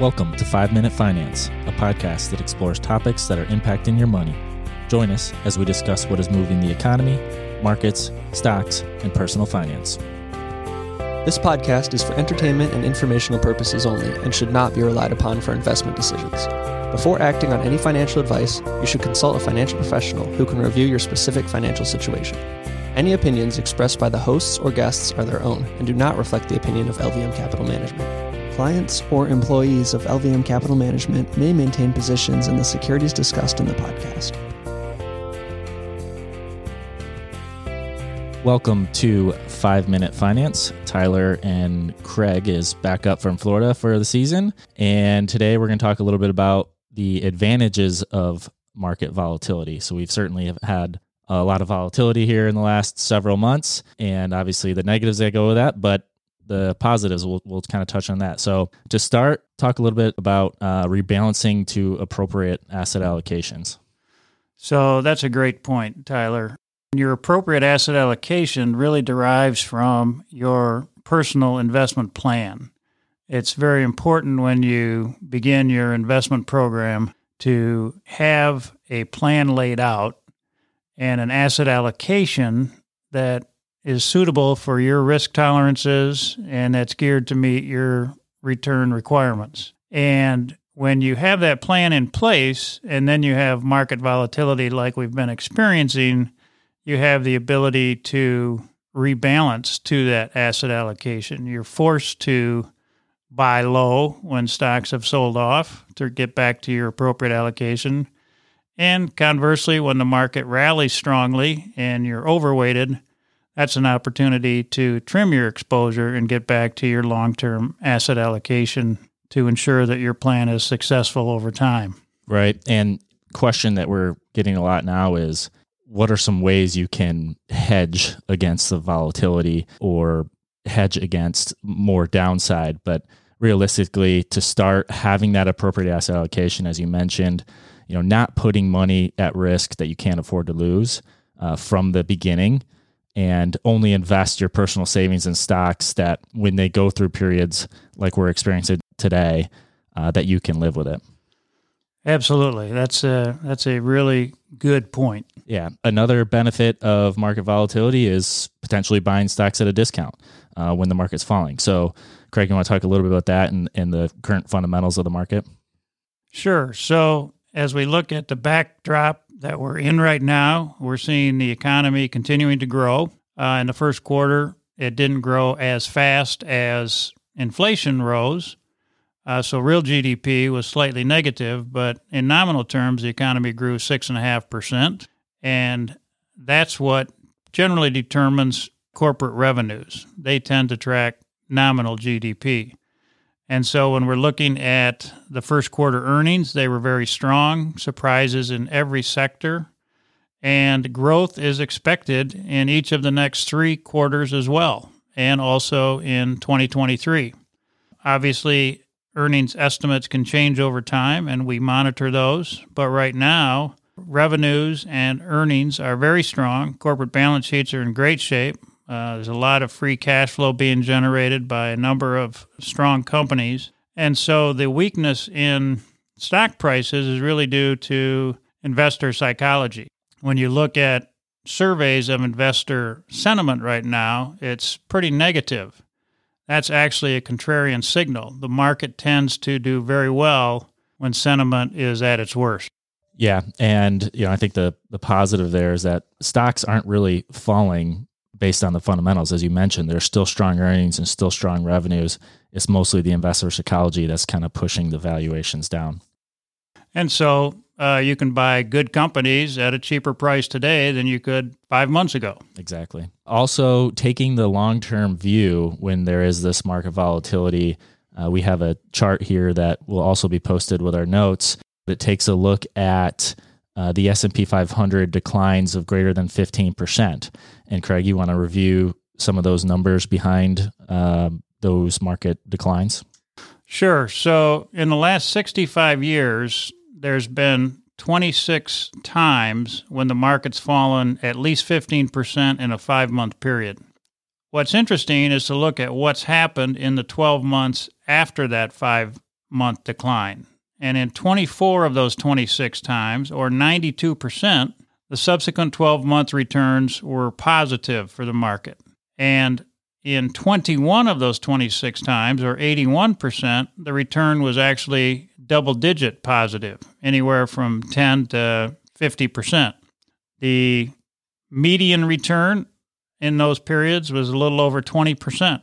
Welcome to 5 Minute Finance, a podcast that explores topics that are impacting your money. Join us as we discuss what is moving the economy, markets, stocks, and personal finance. This podcast is for entertainment and informational purposes only and should not be relied upon for investment decisions. Before acting on any financial advice, you should consult a financial professional who can review your specific financial situation. Any opinions expressed by the hosts or guests are their own and do not reflect the opinion of LVM Capital Management. Clients or employees of LVM Capital Management may maintain positions in the securities discussed in the podcast. Welcome to 5 Minute Finance. Tyler and Craig is back up from Florida for the season, and today we're going to talk a little bit about the advantages of market volatility. So we've certainly have had a lot of volatility here in the last several months, and obviously the negatives that go with that, but the positives, we'll, we'll kind of touch on that. So, to start, talk a little bit about uh, rebalancing to appropriate asset allocations. So, that's a great point, Tyler. Your appropriate asset allocation really derives from your personal investment plan. It's very important when you begin your investment program to have a plan laid out and an asset allocation that is suitable for your risk tolerances and that's geared to meet your return requirements. And when you have that plan in place and then you have market volatility like we've been experiencing, you have the ability to rebalance to that asset allocation. You're forced to buy low when stocks have sold off to get back to your appropriate allocation. And conversely, when the market rallies strongly and you're overweighted, that's an opportunity to trim your exposure and get back to your long term asset allocation to ensure that your plan is successful over time. Right. And question that we're getting a lot now is what are some ways you can hedge against the volatility or hedge against more downside? But realistically, to start having that appropriate asset allocation, as you mentioned, you know, not putting money at risk that you can't afford to lose uh, from the beginning and only invest your personal savings in stocks that when they go through periods like we're experiencing today, uh, that you can live with it. Absolutely. That's a, that's a really good point. Yeah. Another benefit of market volatility is potentially buying stocks at a discount uh, when the market's falling. So, Craig, you want to talk a little bit about that and, and the current fundamentals of the market? Sure. So, as we look at the backdrop that we're in right now, we're seeing the economy continuing to grow. Uh, in the first quarter, it didn't grow as fast as inflation rose. Uh, so real GDP was slightly negative, but in nominal terms, the economy grew 6.5%. And that's what generally determines corporate revenues. They tend to track nominal GDP. And so when we're looking at the first quarter earnings, they were very strong, surprises in every sector. And growth is expected in each of the next three quarters as well, and also in 2023. Obviously, earnings estimates can change over time, and we monitor those. But right now, revenues and earnings are very strong. Corporate balance sheets are in great shape. Uh, there's a lot of free cash flow being generated by a number of strong companies. And so the weakness in stock prices is really due to investor psychology. When you look at surveys of investor sentiment right now, it's pretty negative. That's actually a contrarian signal. The market tends to do very well when sentiment is at its worst. Yeah, and you know, I think the the positive there is that stocks aren't really falling based on the fundamentals. As you mentioned, there's still strong earnings and still strong revenues. It's mostly the investor psychology that's kind of pushing the valuations down. And so uh, you can buy good companies at a cheaper price today than you could five months ago. Exactly. Also, taking the long term view when there is this market volatility, uh, we have a chart here that will also be posted with our notes that takes a look at uh, the S&P 500 declines of greater than 15%. And Craig, you want to review some of those numbers behind uh, those market declines? Sure. So in the last 65 years, there's been 26 times when the market's fallen at least 15% in a five month period. What's interesting is to look at what's happened in the 12 months after that five month decline. And in 24 of those 26 times, or 92%, the subsequent 12 month returns were positive for the market. And in 21 of those 26 times, or 81%, the return was actually double digit positive, anywhere from 10 to 50%. The median return in those periods was a little over 20%.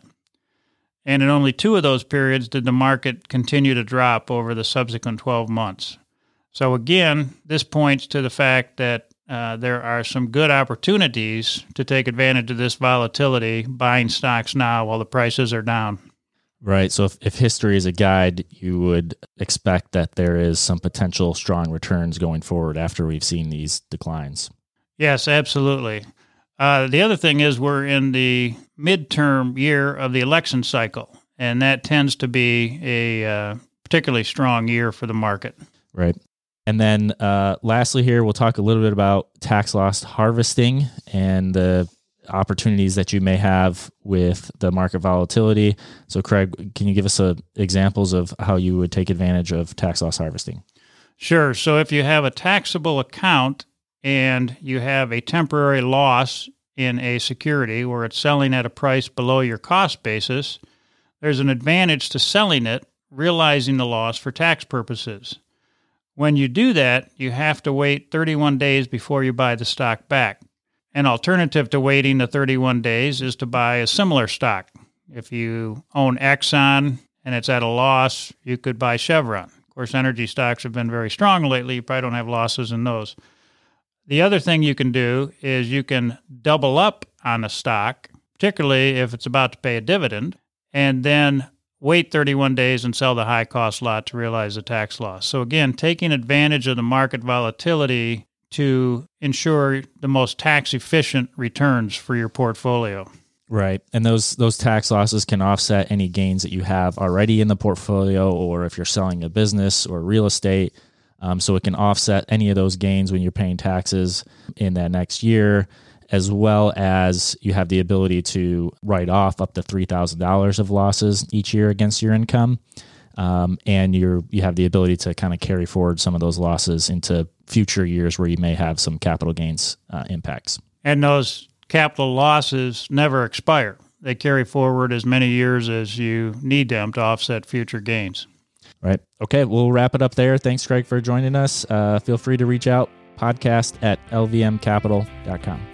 And in only two of those periods did the market continue to drop over the subsequent 12 months. So, again, this points to the fact that uh, there are some good opportunities to take advantage of this volatility, buying stocks now while the prices are down. Right. So if, if history is a guide, you would expect that there is some potential strong returns going forward after we've seen these declines. Yes, absolutely. Uh, the other thing is we're in the midterm year of the election cycle, and that tends to be a uh, particularly strong year for the market. Right. And then uh, lastly, here, we'll talk a little bit about tax loss harvesting and the opportunities that you may have with the market volatility. So, Craig, can you give us a, examples of how you would take advantage of tax loss harvesting? Sure. So, if you have a taxable account and you have a temporary loss in a security where it's selling at a price below your cost basis, there's an advantage to selling it, realizing the loss for tax purposes. When you do that, you have to wait 31 days before you buy the stock back. An alternative to waiting the 31 days is to buy a similar stock. If you own Exxon and it's at a loss, you could buy Chevron. Of course, energy stocks have been very strong lately. You probably don't have losses in those. The other thing you can do is you can double up on a stock, particularly if it's about to pay a dividend, and then wait 31 days and sell the high cost lot to realize the tax loss. So, again, taking advantage of the market volatility to ensure the most tax efficient returns for your portfolio. Right. And those those tax losses can offset any gains that you have already in the portfolio or if you're selling a business or real estate. Um, so it can offset any of those gains when you're paying taxes in that next year as well as you have the ability to write off up to $3,000 of losses each year against your income. Um, and you you have the ability to kind of carry forward some of those losses into future years where you may have some capital gains uh, impacts. And those capital losses never expire. They carry forward as many years as you need them to offset future gains. Right. Okay. We'll wrap it up there. Thanks, Craig, for joining us. Uh, feel free to reach out podcast at lvmcapital.com.